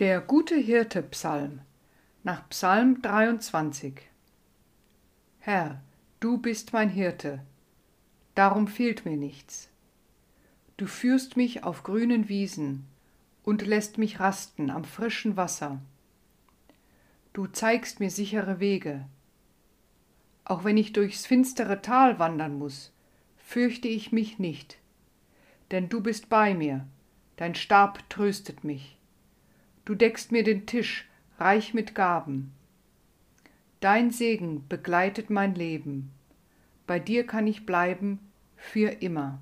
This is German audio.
Der gute Hirte Psalm nach Psalm 23 Herr, du bist mein Hirte, darum fehlt mir nichts. Du führst mich auf grünen Wiesen und lässt mich rasten am frischen Wasser. Du zeigst mir sichere Wege. Auch wenn ich durchs finstere Tal wandern muss, fürchte ich mich nicht, denn du bist bei mir, dein Stab tröstet mich du deckst mir den Tisch reich mit Gaben. Dein Segen begleitet mein Leben, bei dir kann ich bleiben für immer.